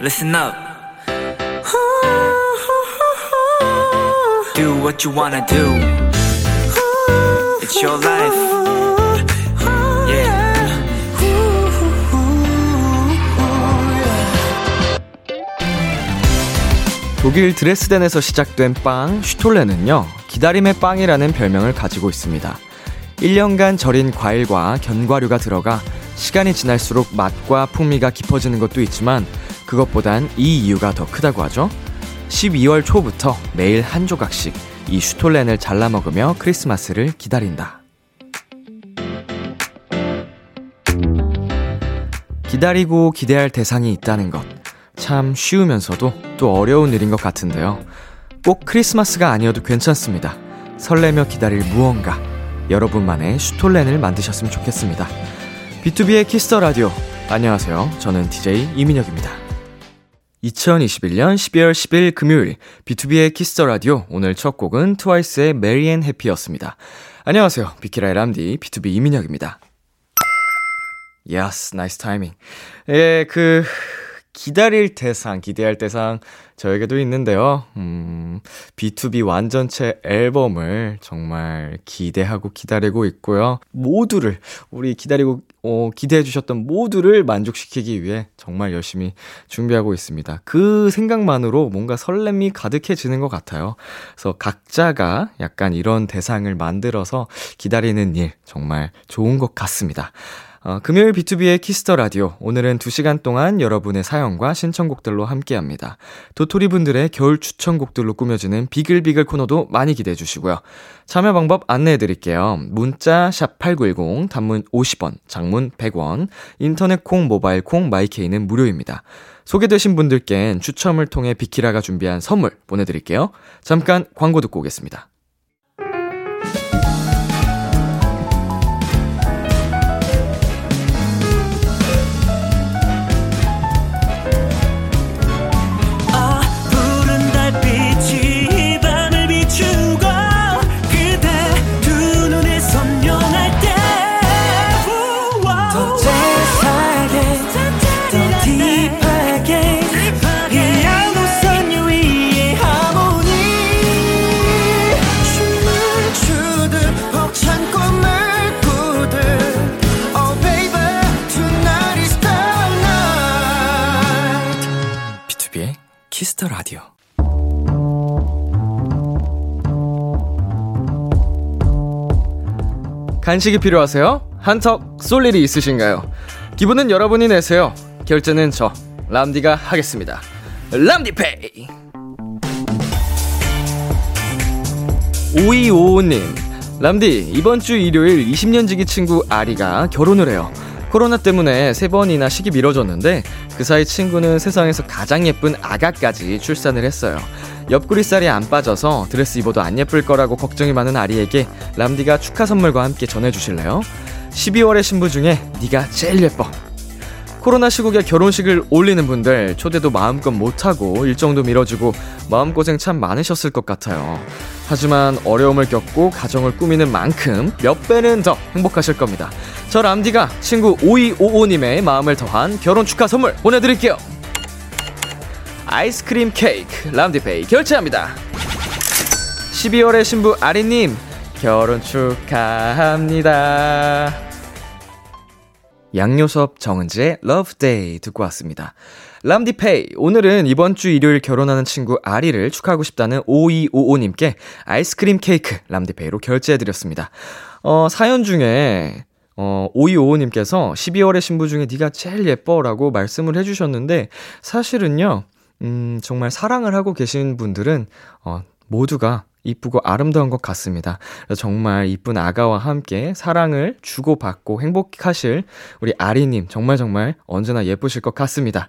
listen up. Do what you wanna do. It's your life. Yeah. 독일 드레스덴에서 시작된 빵 슈톨레는요, 기다림의 빵이라는 별명을 가지고 있습니다. 1년간 절인 과일과 견과류가 들어가 시간이 지날수록 맛과 풍미가 깊어지는 것도 있지만 그것보단 이 이유가 더 크다고 하죠. 12월 초부터 매일 한 조각씩 이 슈톨렌을 잘라 먹으며 크리스마스를 기다린다. 기다리고 기대할 대상이 있다는 것. 참 쉬우면서도 또 어려운 일인 것 같은데요. 꼭 크리스마스가 아니어도 괜찮습니다. 설레며 기다릴 무언가. 여러분만의 슈톨렌을 만드셨으면 좋겠습니다. B2B의 키스터 라디오. 안녕하세요. 저는 DJ 이민혁입니다. 2021년 12월 10일 금요일 B2B의 키스터 라디오 오늘 첫 곡은 트와이스의 Merry and Happy였습니다. 안녕하세요. 비키라의 람디 B2B 이민혁입니다. Yes, nice timing. 예, 그 기다릴 대상, 기대할 대상 저에게도 있는데요. 음, BTOB 완전체 앨범을 정말 기대하고 기다리고 있고요. 모두를, 우리 기다리고, 어, 기대해 주셨던 모두를 만족시키기 위해 정말 열심히 준비하고 있습니다. 그 생각만으로 뭔가 설렘이 가득해지는 것 같아요. 그래서 각자가 약간 이런 대상을 만들어서 기다리는 일 정말 좋은 것 같습니다. 어, 금요일 B2B의 키스터 라디오. 오늘은 2시간 동안 여러분의 사연과 신청곡들로 함께 합니다. 도토리 분들의 겨울 추천곡들로 꾸며지는 비글비글 코너도 많이 기대해 주시고요. 참여 방법 안내해 드릴게요. 문자 샵8910 단문 50원, 장문 100원, 인터넷 콩, 모바일 콩, 마이케이는 무료입니다. 소개되신 분들께는 추첨을 통해 비키라가 준비한 선물 보내드릴게요. 잠깐 광고 듣고 오겠습니다. Kiss the Radio. 간식이 필요하세요? 한턱 쏠 일이 있으신가요? 기분은 여러분이 내세요. 결제는 저 람디가 하겠습니다. 람디페이. 5255님, 람디, 이번 주 일요일 20년 지기 친구 아리가 결혼을 해요. 코로나 때문에 세 번이나 식이 미뤄졌는데 그 사이 친구는 세상에서 가장 예쁜 아가까지 출산을 했어요. 옆구리 살이 안 빠져서 드레스 입어도 안 예쁠 거라고 걱정이 많은 아리에게 람디가 축하 선물과 함께 전해주실래요? 12월의 신부 중에 네가 제일 예뻐. 코로나 시국에 결혼식을 올리는 분들 초대도 마음껏 못하고 일정도 미뤄지고 마음고생 참 많으셨을 것 같아요. 하지만 어려움을 겪고 가정을 꾸미는 만큼 몇 배는 더 행복하실 겁니다. 저 람디가 친구 5255님의 마음을 더한 결혼 축하 선물 보내드릴게요. 아이스크림 케이크 람디페이 결제합니다. 12월의 신부 아리님 결혼 축하합니다. 양요섭 정은지의 Love Day 듣고 왔습니다. 람디페이, 오늘은 이번 주 일요일 결혼하는 친구 아리를 축하하고 싶다는 5255님께 아이스크림 케이크 람디페이로 결제해드렸습니다. 어, 사연 중에, 어, 5255님께서 12월의 신부 중에 네가 제일 예뻐 라고 말씀을 해주셨는데, 사실은요, 음, 정말 사랑을 하고 계신 분들은, 어, 모두가 이쁘고 아름다운 것 같습니다. 정말 이쁜 아가와 함께 사랑을 주고받고 행복하실 우리 아리님 정말 정말 언제나 예쁘실 것 같습니다.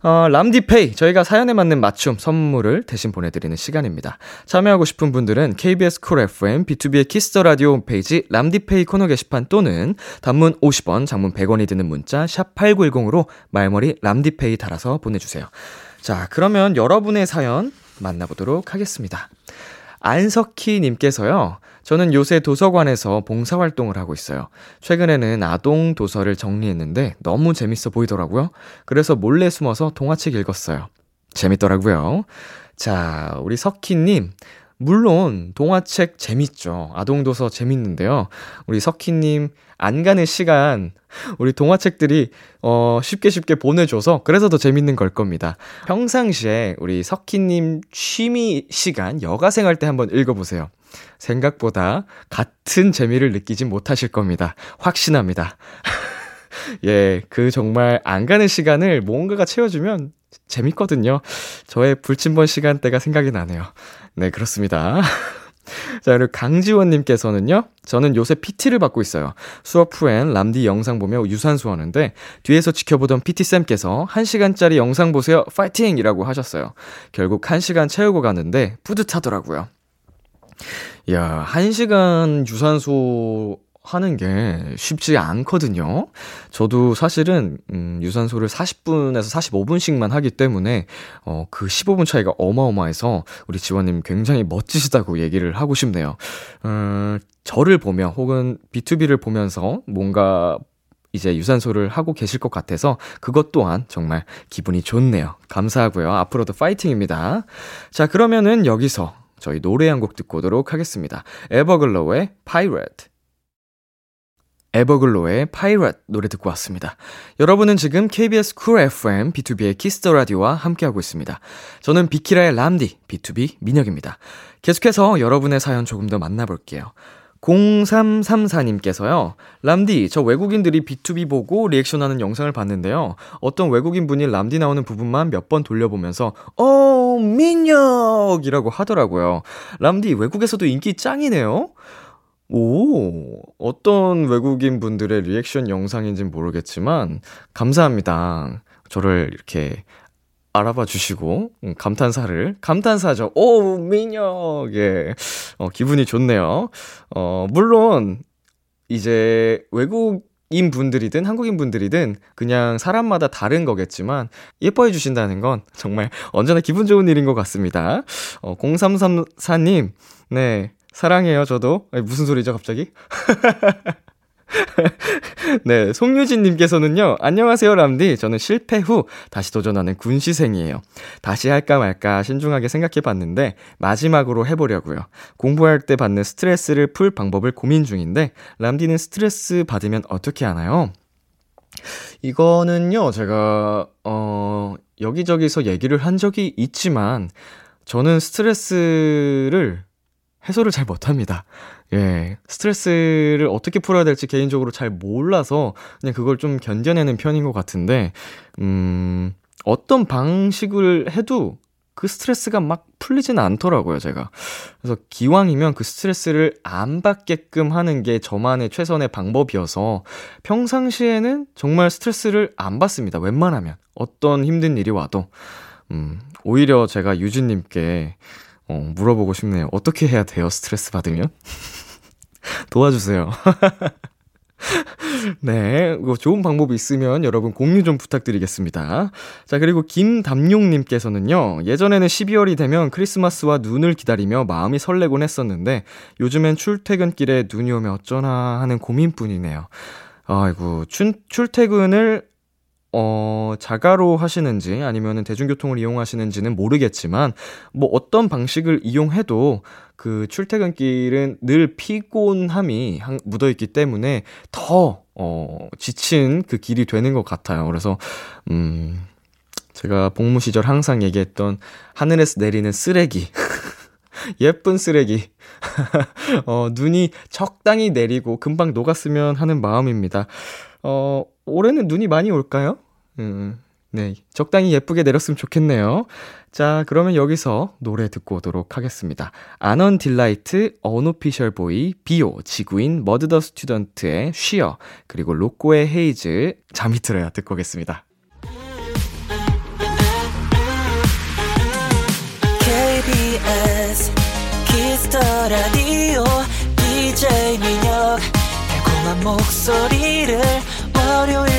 어, 람디페이 저희가 사연에 맞는 맞춤 선물을 대신 보내드리는 시간입니다. 참여하고 싶은 분들은 KBS 쿨 FM B2B의 키스터 라디오 홈페이지 람디페이 코너 게시판 또는 단문 50원, 장문 100원이 드는 문자 샵 #8910으로 말머리 람디페이 달아서 보내주세요. 자, 그러면 여러분의 사연 만나보도록 하겠습니다. 안석희 님께서요, 저는 요새 도서관에서 봉사활동을 하고 있어요. 최근에는 아동 도서를 정리했는데 너무 재밌어 보이더라고요. 그래서 몰래 숨어서 동화책 읽었어요. 재밌더라고요. 자, 우리 석희님. 물론 동화책 재밌죠. 아동도서 재밌는데요. 우리 석희님 안 가는 시간 우리 동화책들이 어 쉽게 쉽게 보내줘서 그래서 더 재밌는 걸 겁니다. 평상시에 우리 석희님 취미 시간 여가생활 때 한번 읽어보세요. 생각보다 같은 재미를 느끼진 못하실 겁니다. 확신합니다. 예, 그 정말 안 가는 시간을 뭔가가 채워주면 재밌거든요. 저의 불침번 시간대가 생각이 나네요. 네, 그렇습니다. 자, 그리고 강지원님께서는요, 저는 요새 PT를 받고 있어요. 수업 후엔 람디 영상 보며 유산소 하는데, 뒤에서 지켜보던 PT쌤께서 1시간짜리 영상 보세요, 파이팅! 이라고 하셨어요. 결국 1시간 채우고 갔는데, 뿌듯하더라고요. 야, 1시간 유산소 하는 게 쉽지 않거든요. 저도 사실은 음, 유산소를 40분에서 45분씩만 하기 때문에 어, 그 15분 차이가 어마어마해서 우리 지원님 굉장히 멋지시다고 얘기를 하고 싶네요. 음, 저를 보며 혹은 B2B를 보면서 뭔가 이제 유산소를 하고 계실 것 같아서 그것 또한 정말 기분이 좋네요. 감사하고요. 앞으로도 파이팅입니다. 자, 그러면은 여기서 저희 노래 한 곡 듣고 오도록 하겠습니다. 에버글로우의 Pirate. 에버글로의 Pirate 노래 듣고 왔습니다. 여러분은 지금 KBS 쿨 FM B2B의 키스터 라디오와 함께하고 있습니다. 저는 비키라의 람디 B2B 민혁입니다. 계속해서 여러분의 사연 조금 더 만나볼게요. 0334님께서요, 람디, 저 외국인들이 BTOB 보고 리액션하는 영상을 봤는데요. 어떤 외국인 분이 람디 나오는 부분만 몇 번 돌려보면서, 어, 민혁이라고 하더라고요. 람디, 외국에서도 인기 짱이네요? 오, 어떤 외국인 분들의 리액션 영상인지는 모르겠지만, 감사합니다. 저를 이렇게 알아봐 주시고, 음, 감탄사를, 감탄사죠. 오, 민혁! 예. 어, 기분이 좋네요. 어, 물론, 이제 외국인 분들이든 한국인 분들이든 그냥 사람마다 다른 거겠지만, 예뻐해 주신다는 건 정말 언제나 기분 좋은 일인 것 같습니다. 어, 0334님, 네. 사랑해요, 저도. 아니, 무슨 소리죠, 갑자기? 네, 송유진님께서는요, 안녕하세요, 람디. 저는 실패 후 다시 도전하는 군시생이에요. 다시 할까 말까 신중하게 생각해 봤는데, 마지막으로 해보려고요. 공부할 때 받는 스트레스를 풀 방법을 고민 중인데, 람디는 스트레스 받으면 어떻게 하나요? 이거는요, 제가, 어, 여기저기서 얘기를 한 적이 있지만, 저는 스트레스를 해소를 잘 못합니다. 예. 스트레스를 어떻게 풀어야 될지 개인적으로 잘 몰라서 그냥 그걸 좀 견뎌내는 편인 것 같은데, 음, 어떤 방식을 해도 그 스트레스가 막 풀리지는 않더라고요, 제가. 그래서 기왕이면 그 스트레스를 안 받게끔 하는 게 저만의 최선의 방법이어서 평상시에는 정말 스트레스를 안 받습니다, 웬만하면. 어떤 힘든 일이 와도. 음, 오히려 제가 유진님께 어, 물어보고 싶네요. 어떻게 해야 돼요? 스트레스 받으면? 도와주세요. 네, 뭐 좋은 방법이 있으면 여러분 공유 좀 부탁드리겠습니다. 자, 그리고 김담용님께서는요, 예전에는 12월이 되면 크리스마스와 눈을 기다리며 마음이 설레곤 했었는데, 요즘엔 출퇴근길에 눈이 오면 어쩌나 하는 고민뿐이네요. 아이고, 출, 출퇴근을 어, 자가로 하시는지 아니면은 대중교통을 이용하시는지는 모르겠지만 뭐 어떤 방식을 이용해도 그 출퇴근길은 늘 피곤함이 묻어 있기 때문에 더 어, 지친 그 길이 되는 것 같아요. 그래서 음 제가 복무 시절 항상 얘기했던 하늘에서 내리는 쓰레기 예쁜 쓰레기. 어, 눈이 적당히 내리고 금방 녹았으면 하는 마음입니다. 어, 올해는 눈이 많이 올까요? 음, 네. 적당히 예쁘게 내렸으면 좋겠네요. 자, 그러면 여기서 노래 듣고 오도록 하겠습니다. 아넌 딜라이트, 언오피셜 보이, 비오, 지구인, 머드 더 스튜던트의 쉬어, 그리고 로꼬의 헤이즈, 잠이 들어야 듣고 오겠습니다. KBS, 키스터 라디오, DJ 민혁, 달콤한 목소리를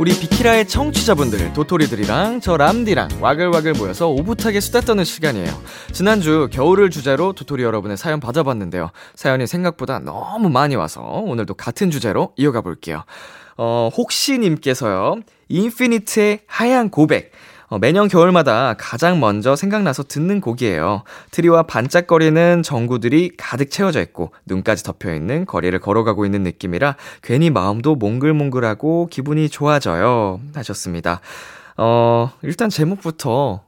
우리 비키라의 청취자분들 도토리들이랑 저 람디랑 와글와글 모여서 오붓하게 수다 떠는 시간이에요. 지난주 겨울을 주제로 도토리 여러분의 사연 받아봤는데요. 사연이 생각보다 너무 많이 와서 오늘도 같은 주제로 이어가 볼게요. 어, 혹시님께서요 인피니트의 하얀 고백 어, 매년 겨울마다 가장 먼저 생각나서 듣는 곡이에요. 트리와 반짝거리는 전구들이 가득 채워져 있고 눈까지 덮여 있는 거리를 걸어가고 있는 느낌이라 괜히 마음도 몽글몽글하고 기분이 좋아져요. 하셨습니다. 어, 일단 제목부터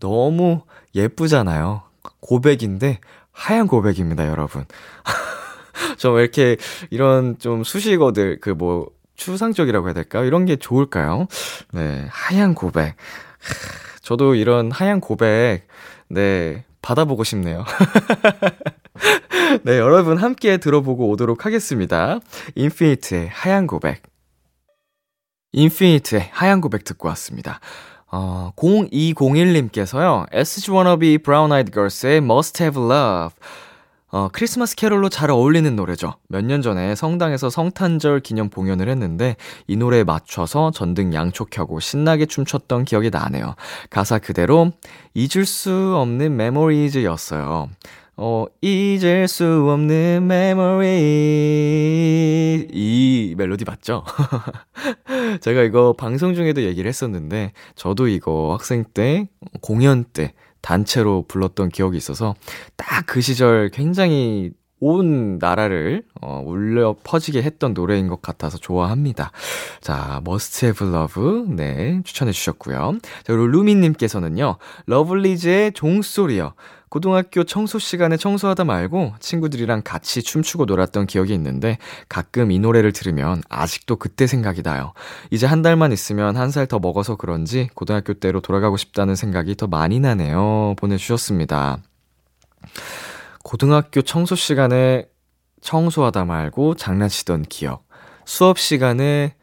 너무 예쁘잖아요. 고백인데 하얀 고백입니다, 여러분. 좀 이렇게 이런 좀 수식어들 그 뭐 추상적이라고 해야 될까요? 이런 게 좋을까요? 네, 하얀 고백. 저도 이런 하얀 고백, 네, 받아보고 싶네요. 네, 여러분 함께 들어보고 오도록 하겠습니다. 인피니트의 하얀 고백. 인피니트의 하얀 고백 듣고 왔습니다. 어, 0201님께서요, SG Wannabe Brown Eyed Girls의 Must Have Love. 어, 크리스마스 캐롤로 잘 어울리는 노래죠. 몇 년 전에 성당에서 성탄절 기념 공연을 했는데 이 노래에 맞춰서 전등 양초 켜고 신나게 춤췄던 기억이 나네요. 가사 그대로 잊을 수 없는 메모리즈였어요. 어, 잊을 수 없는 메모리. 이 멜로디 맞죠? 제가 이거 방송 중에도 얘기를 했었는데, 저도 이거 학생 때, 공연 때, 단체로 불렀던 기억이 있어서 딱 그 시절 굉장히 온 나라를 어, 울려 퍼지게 했던 노래인 것 같아서 좋아합니다. 자, Must Have Love 네 추천해 주셨고요. 자, 그리고 루미님께서는요, 러블리즈의 종소리요. 고등학교 청소 시간에 청소하다 말고 친구들이랑 같이 춤추고 놀았던 기억이 있는데 가끔 이 노래를 들으면 아직도 그때 생각이 나요. 이제 한 달만 있으면 한 살 더 먹어서 그런지 고등학교 때로 돌아가고 싶다는 생각이 더 많이 나네요. 보내주셨습니다. 고등학교 청소 시간에 청소하다 말고 장난치던 기억. 수업 시간에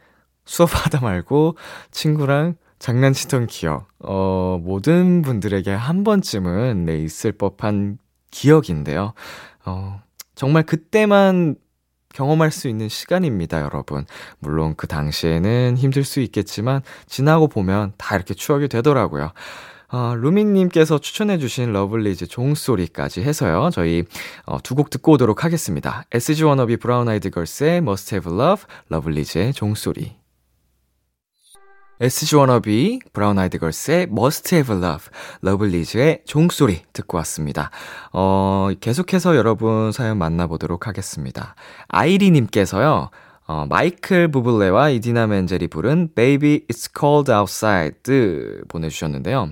수업하다 말고 친구랑 장난치던 기억. 어, 모든 분들에게 한 번쯤은 네, 있을 법한 기억인데요. 어, 정말 그때만 경험할 수 있는 시간입니다, 여러분. 물론 그 당시에는 힘들 수 있겠지만, 지나고 보면 다 이렇게 추억이 되더라고요. 어, 루미님께서 추천해주신 러블리즈 종소리까지 해서요. 저희 어, 두곡 듣고 오도록 하겠습니다. SG 워너비 브라운 아이드 걸스의 Must Have Love, 러블리즈의 종소리. SG 워너비 브라운 아이드 걸스의 Must Have Love, 러블리즈의 종소리 듣고 왔습니다. 어, 계속해서 여러분 사연 만나보도록 하겠습니다. 아이리님께서요. 어, 마이클 부블레와 이디나 멘젤이 부른 Baby It's Cold Outside 보내주셨는데요.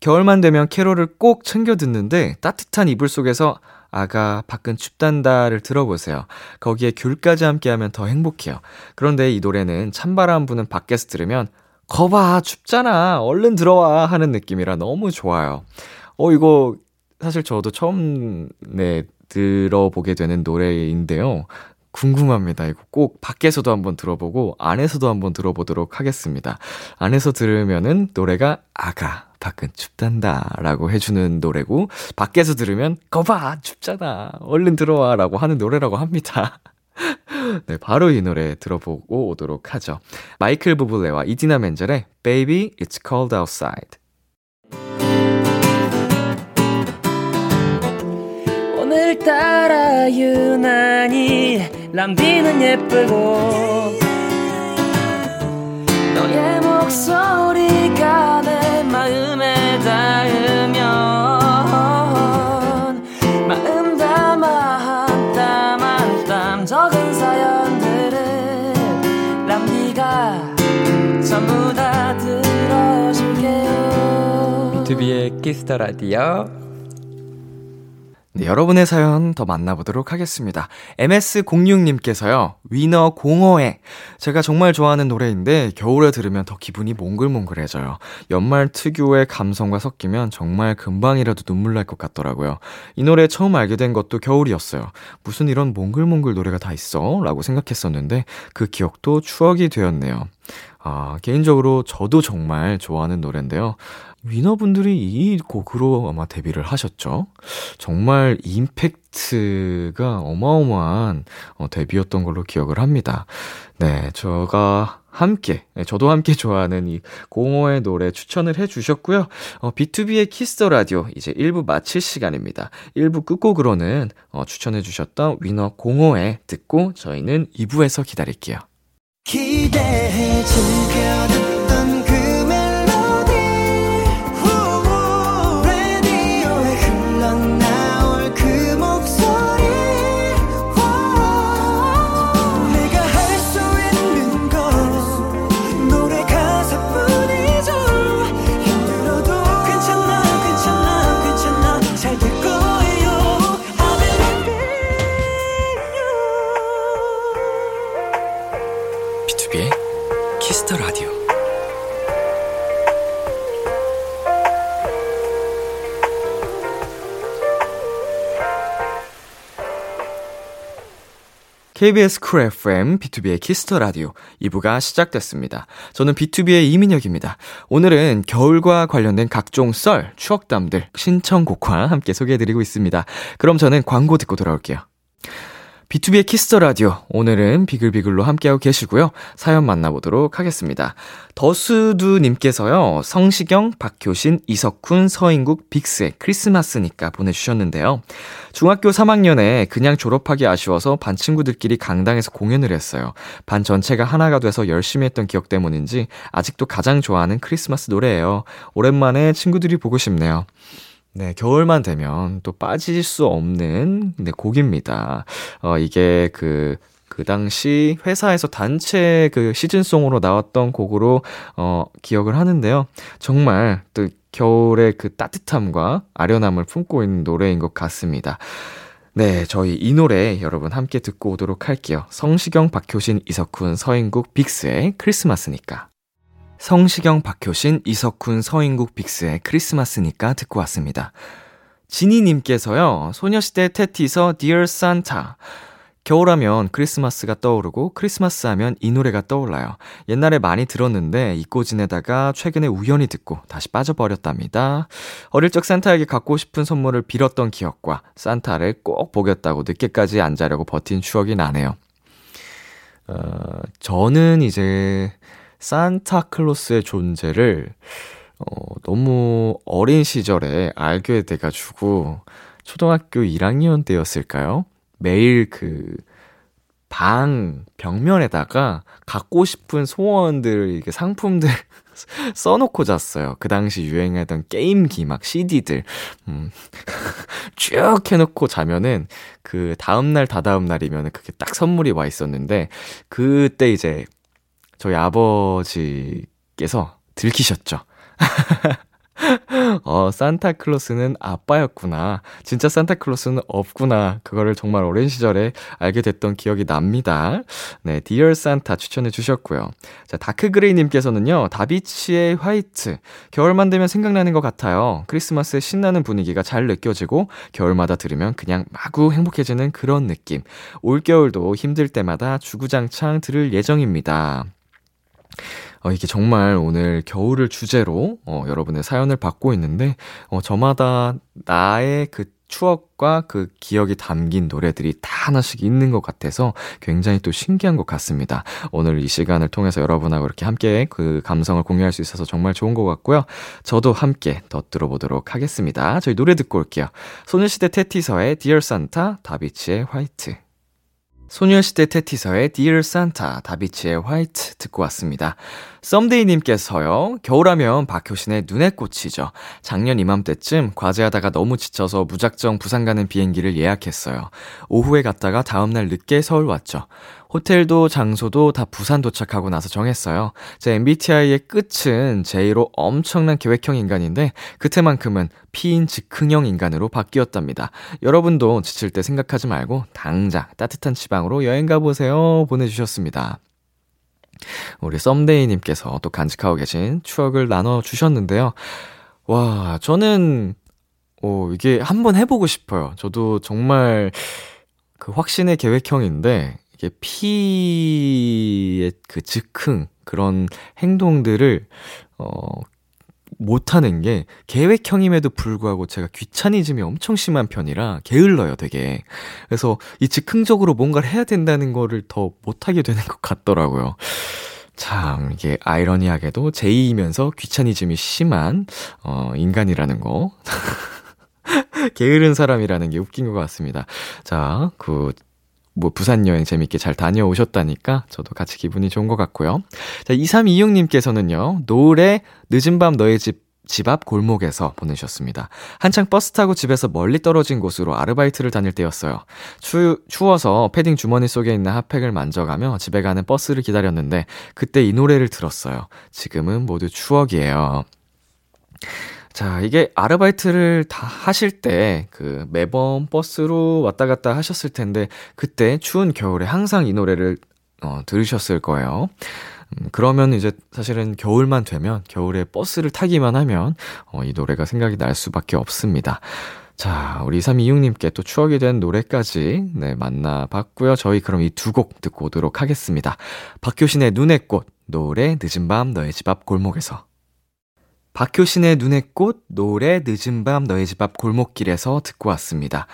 겨울만 되면 캐롤을 꼭 챙겨 듣는데 따뜻한 이불 속에서 아가 밖은 춥단다를 들어보세요. 거기에 귤까지 함께하면 더 행복해요. 그런데 이 노래는 찬바람 부는 밖에서 들으면 거봐 춥잖아 얼른 들어와 하는 느낌이라 너무 좋아요. 어 이거 사실 저도 처음 네 들어보게 되는 노래인데요. 궁금합니다. 이거 꼭 밖에서도 한번 들어보고 안에서도 한번 들어보도록 하겠습니다. 안에서 들으면은 노래가 아가 밖은 춥단다 라고 해주는 노래고 밖에서 들으면 거봐 춥잖아 얼른 들어와 라고 하는 노래라고 합니다. 네, 바로 이 노래 들어보고 오도록 하죠. 마이클 부블레와 이디나 멘젤의 Baby It's Cold Outside 오늘따라 유난히 람디는 예쁘고 너의 목소리가 내 마음에 닿으 전부 다 들어줄게요 비투비의 Kiss the Radio. 네, 여러분의 사연 더 만나보도록 하겠습니다. MS06님께서요, 위너 공허해. 제가 정말 좋아하는 노래인데, 겨울에 들으면 더 기분이 몽글몽글해져요. 연말 특유의 감성과 섞이면 정말 금방이라도 눈물 날 것 같더라고요. 이 노래 처음 알게 된 것도 겨울이었어요. 무슨 이런 몽글몽글 노래가 다 있어? 라고 생각했었는데, 그 기억도 추억이 되었네요. 아, 개인적으로 저도 정말 좋아하는 노래인데요. 위너분들이 이 곡으로 아마 데뷔를 하셨죠. 정말 임팩트가 어마어마한 어, 데뷔였던 걸로 기억을 합니다. 네, 제가 함께, 네, 저도 함께 좋아하는 이 공허해 노래 추천을 해 주셨고요. 어, B2B의 키스터 라디오 이제 1부 마칠 시간입니다. 1부 끝곡으로는 어, 추천해 주셨던 위너 공허해 듣고 저희는 2부에서 기다릴게요. 기대해 즐겨 KBS 쿨 FM, B2B의 키스터 라디오 2부가 시작됐습니다. 저는 BTOB의 이민혁입니다. 오늘은 겨울과 관련된 각종 썰, 추억담들, 신청곡과 함께 소개해드리고 있습니다. 그럼 저는 광고 듣고 돌아올게요. B2B의 키스터 라디오. 오늘은 비글비글로 함께하고 계시고요. 사연 만나보도록 하겠습니다. 더수두님께서요, 성시경, 박효신, 이석훈, 서인국, 빅스의 크리스마스니까 보내주셨는데요. 중학교 3학년에 그냥 졸업하기 아쉬워서 반 친구들끼리 강당에서 공연을 했어요. 반 전체가 하나가 돼서 열심히 했던 기억 때문인지 아직도 가장 좋아하는 크리스마스 노래예요. 오랜만에 친구들이 보고 싶네요. 네, 겨울만 되면 또 빠질 수 없는 네, 곡입니다. 어, 이게 그, 그 당시 회사에서 단체 그 시즌송으로 나왔던 곡으로 어, 기억을 하는데요. 정말 또 겨울의 그 따뜻함과 아련함을 품고 있는 노래인 것 같습니다. 네, 저희 이 노래 여러분 함께 듣고 오도록 할게요. 성시경, 박효신, 이석훈, 서인국, 빅스의 크리스마스니까. 성시경, 박효신, 이석훈, 서인국, 빅스의 크리스마스니까 듣고 왔습니다. 지니님께서요, 소녀시대 테티서 Dear Santa. 겨울하면 크리스마스가 떠오르고 크리스마스 하면 이 노래가 떠올라요. 옛날에 많이 들었는데 잊고 지내다가 최근에 우연히 듣고 다시 빠져버렸답니다. 어릴 적 산타에게 갖고 싶은 선물을 빌었던 기억과 산타를 꼭 보겠다고 늦게까지 안 자려고 버틴 추억이 나네요. 어, 저는 이제 산타클로스의 존재를 어, 너무 어린 시절에 알게 돼가지고 초등학교 1학년 때였을까요? 매일 그 방 벽면에다가 갖고 싶은 소원들 이게 상품들 써놓고 잤어요. 그 당시 유행하던 게임기 막 CD들 음, 쭉 해놓고 자면은 그 다음 날 다다음 날이면 그게 딱 선물이 와 있었는데 그때 이제 저희 아버지께서 들키셨죠. 어, 산타클로스는 아빠였구나. 진짜 산타클로스는 없구나. 그거를 정말 오랜 시절에 알게 됐던 기억이 납니다. 네, Dear Santa 추천해 주셨고요. 자, 다크그레이님께서는요, 다비치의 White. 겨울만 되면 생각나는 것 같아요. 크리스마스의 신나는 분위기가 잘 느껴지고, 겨울마다 들으면 그냥 마구 행복해지는 그런 느낌. 올겨울도 힘들 때마다 주구장창 들을 예정입니다. 어, 이게 정말 오늘 겨울을 주제로, 어, 여러분의 사연을 받고 있는데, 어, 저마다 나의 그 추억과 그 기억이 담긴 노래들이 다 하나씩 있는 것 같아서 굉장히 또 신기한 것 같습니다. 오늘 이 시간을 통해서 여러분하고 이렇게 함께 그 감성을 공유할 수 있어서 정말 좋은 것 같고요. 저도 함께 더 들어 보도록 하겠습니다. 저희 노래 듣고 올게요. 소녀시대 테티서의 Dear Santa, 다비치의 화이트. 소녀시대 테티서의 Dear Santa, 다비치의 화이트 듣고 왔습니다. 썸데이님께서요, 겨울하면 박효신의 눈에 꽂히죠. 작년 이맘때쯤 과제하다가 너무 지쳐서 무작정 부산 가는 비행기를 예약했어요. 오후에 갔다가 다음날 늦게 서울 왔죠. 호텔도 장소도 다 부산 도착하고 나서 정했어요. 제 MBTI의 끝은 J로 엄청난 계획형 인간인데 그때만큼은 P인 즉흥형 인간으로 바뀌었답니다. 여러분도 지칠 때 생각하지 말고 당장 따뜻한 지방으로 여행 가보세요. 보내주셨습니다. 우리 썸데이님께서 또 간직하고 계신 추억을 나눠주셨는데요. 와, 저는, 오, 이게 한번 해보고 싶어요. 저도 정말 그 확신의 계획형인데, 이게 피의 그 즉흥, 그런 행동들을, 어, 못하는 게 계획형임에도 불구하고 제가 귀차니즘이 엄청 심한 편이라 게을러요, 되게. 그래서 이 즉흥적으로 뭔가를 해야 된다는 거를 더 못하게 되는 것 같더라고요. 참, 이게 아이러니하게도 제이이면서 귀차니즘이 심한, 어, 인간이라는 거. 게으른 사람이라는 게 웃긴 것 같습니다. 자, 그, 뭐, 부산 여행 재밌게 잘 다녀오셨다니까 저도 같이 기분이 좋은 것 같고요. 자, 2326님께서는요, 노래, 늦은 밤 너의 집, 집앞 골목에서 보내셨습니다. 한창 버스 타고 집에서 멀리 떨어진 곳으로 아르바이트를 다닐 때였어요. 추, 추워서 패딩 주머니 속에 있는 핫팩을 만져가며 집에 가는 버스를 기다렸는데, 그때 이 노래를 들었어요. 지금은 모두 추억이에요. 자, 이게 아르바이트를 다 하실 때, 그, 매번 버스로 왔다 갔다 하셨을 텐데, 그때 추운 겨울에 항상 이 노래를, 어, 들으셨을 거예요. 음, 그러면 이제 사실은 겨울만 되면, 겨울에 버스를 타기만 하면, 어, 이 노래가 생각이 날 수밖에 없습니다. 자, 우리 2326님께 또 추억이 된 노래까지, 네, 만나봤고요. 저희 그럼 이 두 곡 듣고 오도록 하겠습니다. 박효신의 눈의 꽃, 노래, 늦은 밤, 너의 집 앞 골목에서. 박효신의 눈의 꽃, 노래, 늦은 밤, 너의 집 앞 골목길에서 듣고 왔습니다.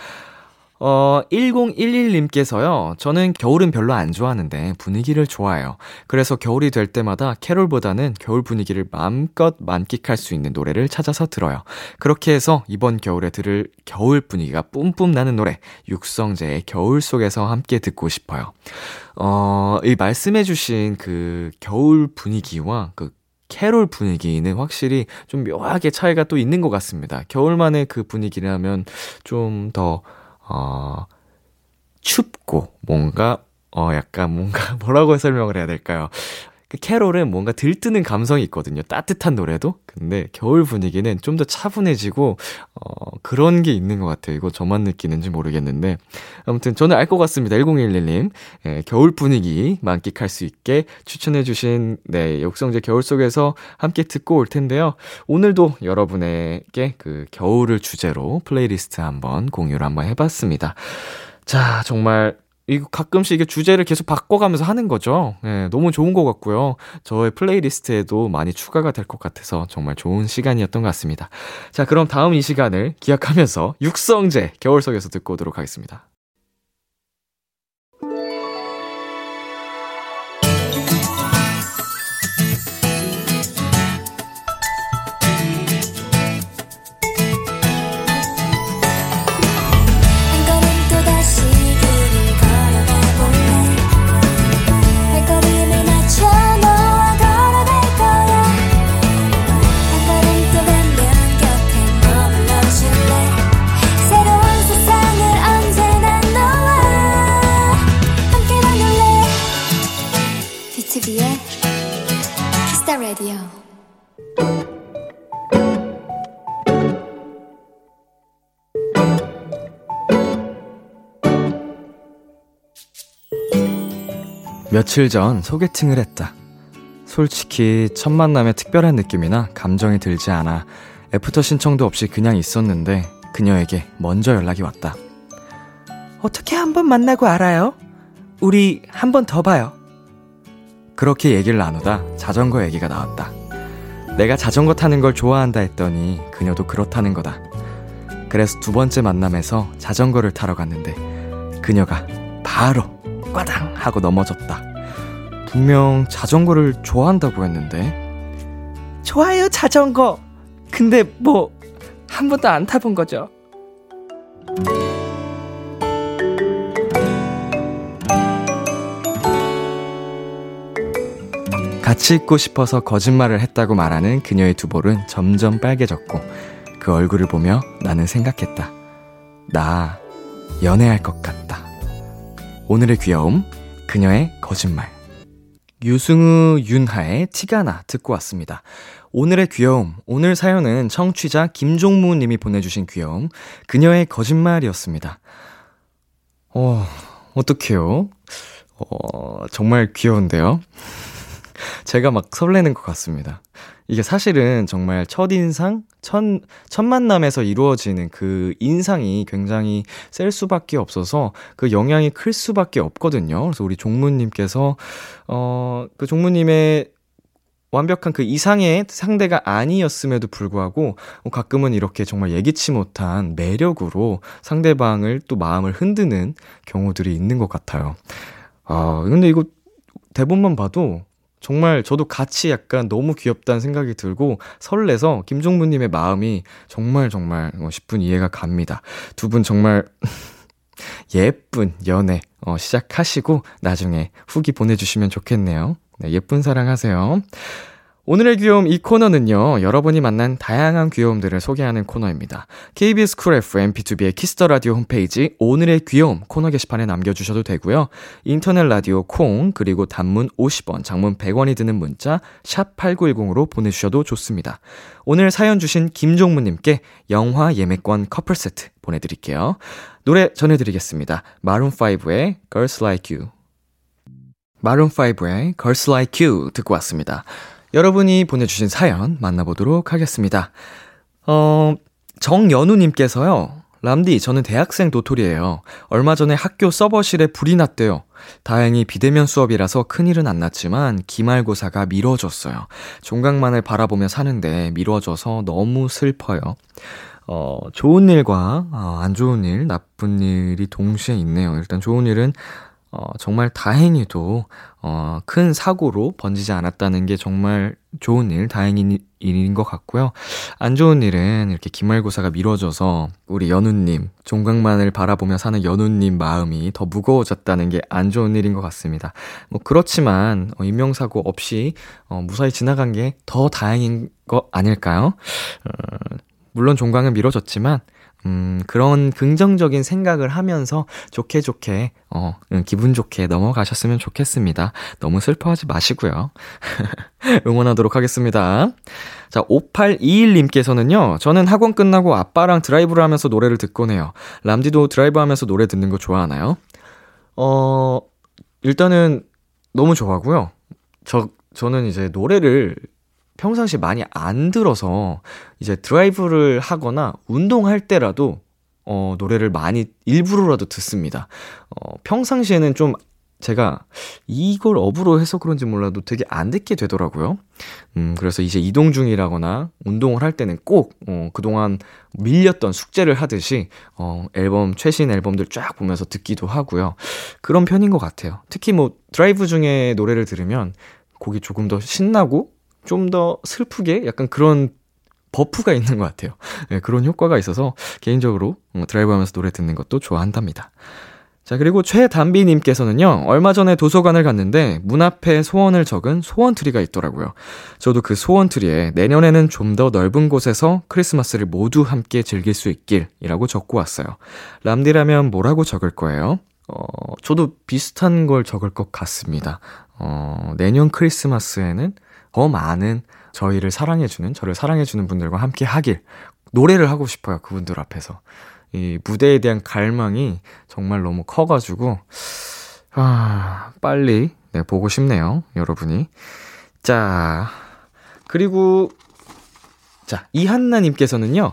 어, 1011님께서요, 저는 겨울은 별로 안 좋아하는데 분위기를 좋아해요. 그래서 겨울이 될 때마다 캐롤보다는 겨울 분위기를 마음껏 만끽할 수 있는 노래를 찾아서 들어요. 그렇게 해서 이번 겨울에 들을 겨울 분위기가 뿜뿜 나는 노래, 육성재의 겨울 속에서 함께 듣고 싶어요. 어, 이 말씀해주신 그 겨울 분위기와 그 캐롤 분위기는 확실히 좀 묘하게 차이가 또 있는 것 같습니다. 겨울만의 그 분위기라면 좀 더, 어, 춥고, 뭔가, 어, 약간 뭔가, 뭐라고 설명을 해야 될까요? 그 캐롤은 뭔가 들뜨는 감성이 있거든요. 따뜻한 노래도. 근데 겨울 분위기는 좀 더 차분해지고, 어, 그런 게 있는 것 같아요. 이거 저만 느끼는지 모르겠는데. 아무튼 저는 알 것 같습니다. 1011님. 예, 겨울 분위기 만끽할 수 있게 추천해주신, 네, 육성재 겨울 속에서 함께 듣고 올 텐데요. 오늘도 여러분에게 그 겨울을 주제로 플레이리스트 한번 공유를 한번 해봤습니다. 자, 정말 이거 가끔씩 이게 주제를 계속 바꿔가면서 하는 거죠. 예, 너무 좋은 것 같고요. 저의 playlist에도 많이 추가가 될 것 같아서 정말 좋은 시간이었던 것 같습니다. 자, 그럼 다음 이 시간을 기약하면서 육성재 겨울 속에서 듣고 오도록 하겠습니다. 며칠 전 소개팅을 했다. 솔직히 첫 만남에 특별한 느낌이나 감정이 들지 않아 애프터 신청도 없이 그냥 있었는데 그녀에게 먼저 연락이 왔다. 어떻게 한 번 만나고 말아요? 우리 한 번 더 봐요. 그렇게 얘기를 나누다 자전거 얘기가 나왔다. 내가 자전거 타는 걸 좋아한다 했더니 그녀도 그렇다는 거다. 그래서 두 번째 만남에서 자전거를 타러 갔는데 그녀가 바로 꽈당 하고 넘어졌다. 분명 자전거를 좋아한다고 했는데 좋아요 자전거. 근데 뭐 한 번도 안 타본 거죠. 같이 있고 싶어서 거짓말을 했다고 말하는 그녀의 두 볼은 점점 빨개졌고 그 얼굴을 보며 나는 생각했다. 나 연애할 것 같다. 오늘의 귀여움, 그녀의 거짓말. 유승우, 윤하의 티가 나 듣고 왔습니다. 오늘의 귀여움, 오늘 사연은 청취자 김종무 님이 보내주신 귀여움, 그녀의 거짓말이었습니다. 어, 어떡해요? 어, 정말 귀여운데요? 제가 막 설레는 것 같습니다. 이게 사실은 정말 첫인상, 첫, 첫 만남에서 이루어지는 그 인상이 굉장히 셀 수밖에 없어서 그 영향이 클 수밖에 없거든요. 그래서 우리 종무님께서, 어, 그 종무님의 완벽한 그 이상의 상대가 아니었음에도 불구하고 가끔은 이렇게 정말 예기치 못한 매력으로 상대방을 또 마음을 흔드는 경우들이 있는 것 같아요. 아, 근데 이거 대본만 봐도 정말 저도 같이 약간 너무 귀엽다는 생각이 들고 설레서 김종무님의 마음이 정말 정말 10분 어, 이해가 갑니다. 두 분 정말 예쁜 연애 어, 시작하시고 나중에 후기 보내주시면 좋겠네요. 네, 예쁜 사랑하세요. 오늘의 귀여움 이 코너는요, 여러분이 만난 다양한 귀여움들을 소개하는 코너입니다. KBS 쿨 FM, B2B의 키스터 라디오 홈페이지 오늘의 귀여움 코너 게시판에 남겨주셔도 되고요. 인터넷 라디오 콩, 그리고 단문 50원, 장문 100원이 드는 문자, 샵8910으로 보내주셔도 좋습니다. 오늘 사연 주신 김종무님께 영화 예매권 커플 세트 보내드릴게요. 노래 전해드리겠습니다. 마룬5의 Girls Like You. 마룬5의 Girls Like You 듣고 왔습니다. 여러분이 보내주신 사연 만나보도록 하겠습니다. 어, 정연우님께서요. 람디, 저는 대학생 도토리예요. 얼마 전에 학교 서버실에 불이 났대요. 다행히 비대면 수업이라서 큰일은 안 났지만 기말고사가 미뤄졌어요. 종강만을 바라보며 사는데 미뤄져서 너무 슬퍼요. 어, 좋은 일과 어, 안 좋은 일, 나쁜 일이 동시에 있네요. 일단 좋은 일은 어, 정말 다행히도, 어, 큰 사고로 번지지 않았다는 게 정말 좋은 일, 다행인 일인 것 같고요. 안 좋은 일은 이렇게 기말고사가 미뤄져서 우리 연우님, 종강만을 바라보며 사는 연우님 마음이 더 무거워졌다는 게 안 좋은 일인 것 같습니다. 뭐, 그렇지만, 어, 인명사고 없이, 어, 무사히 지나간 게 더 다행인 거 아닐까요? 어, 물론 종강은 미뤄졌지만, 음, 그런 긍정적인 생각을 하면서 좋게 좋게, 어, 음, 기분 좋게 넘어가셨으면 좋겠습니다. 너무 슬퍼하지 마시고요. 응원하도록 하겠습니다. 자, 5821님께서는요, 저는 학원 끝나고 아빠랑 드라이브를 하면서 노래를 듣곤 해요. 람디도 드라이브 하면서 노래 듣는 거 좋아하나요? 어, 일단은 너무 좋아하고요. 저, 저는 이제 노래를 평상시 많이 안 들어서 이제 드라이브를 하거나 운동할 때라도 어, 노래를 많이 일부러라도 듣습니다. 어, 평상시에는 좀 제가 이걸 업으로 해서 그런지 몰라도 되게 안 듣게 되더라고요. 음, 그래서 이제 이동 중이라거나 운동을 할 때는 꼭, 어, 그동안 밀렸던 숙제를 하듯이, 어, 앨범, 최신 앨범들 쫙 보면서 듣기도 하고요. 그런 편인 것 같아요. 특히 뭐 드라이브 중에 노래를 들으면 곡이 조금 더 신나고 좀 더 슬프게 약간 그런 buff가 있는 것 같아요. 네, 그런 효과가 있어서 개인적으로 어, 드라이브 하면서 노래 듣는 것도 좋아한답니다. 자, 그리고 최담비님께서는요, 얼마 전에 도서관을 갔는데 문 앞에 소원을 적은 소원트리가 있더라고요. 저도 그 소원트리에 내년에는 좀 더 넓은 곳에서 크리스마스를 모두 함께 즐길 수 있길이라고 적고 왔어요. 람디라면 뭐라고 적을 거예요? 어, 저도 비슷한 걸 적을 것 같습니다. 어, 내년 크리스마스에는 더 많은 저희를 사랑해주는, 저를 사랑해주는 분들과 함께 하길, 노래를 하고 싶어요. 그분들 앞에서. 이 무대에 대한 갈망이 정말 너무 커가지고, 아, 빨리, 네, 보고 싶네요. 여러분이. 자, 그리고, 자, 이한나님께서는요,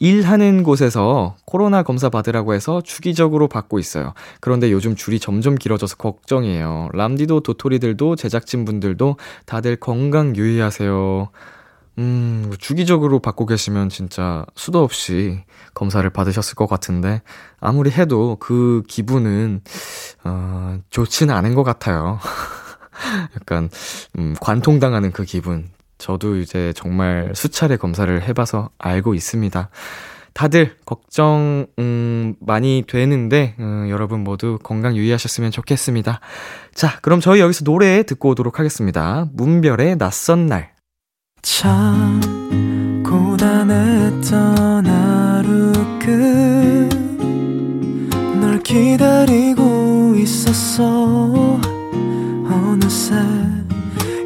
일하는 곳에서 코로나 검사 받으라고 해서 주기적으로 받고 있어요. 그런데 요즘 줄이 점점 길어져서 걱정이에요. 람디도 도토리들도 제작진 분들도 다들 건강 유의하세요. 음, 주기적으로 받고 계시면 진짜 수도 없이 검사를 받으셨을 것 같은데, 아무리 해도 그 기분은, 어, 좋지는 않은 것 같아요. 약간, 음, 관통당하는 그 기분. 저도 이제 정말 수차례 검사를 해봐서 알고 있습니다. 다들 걱정 음, 많이 되는데 음, 여러분 모두 건강 유의하셨으면 좋겠습니다. 자, 그럼 저희 여기서 노래 듣고 오도록 하겠습니다. 문별의 낯선 날. 참 고단했던 하루 끝널 기다리고 있었어 어느새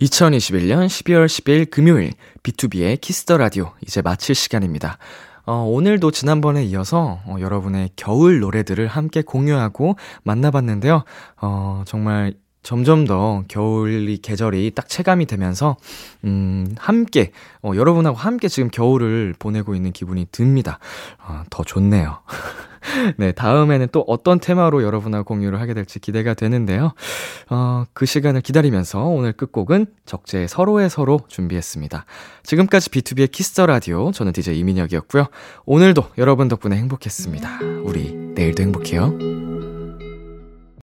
2021년 12월 10일 금요일 B2B의 키스터 라디오 이제 마칠 시간입니다. 어, 오늘도 지난번에 이어서 어, 여러분의 겨울 노래들을 함께 공유하고 만나봤는데요. 어, 정말 점점 더 겨울이 계절이 딱 체감이 되면서 음, 함께 어, 여러분하고 함께 지금 겨울을 보내고 있는 기분이 듭니다. 어, 더 좋네요. 네, 다음에는 또 어떤 테마로 여러분하고 공유를 하게 될지 기대가 되는데요. 어, 그 시간을 기다리면서 오늘 끝곡은 적재의 서로의 서로 준비했습니다. 지금까지 B2B의 키스터 라디오 저는 DJ 이민혁이었고요. 오늘도 여러분 덕분에 행복했습니다. 우리 내일도 행복해요.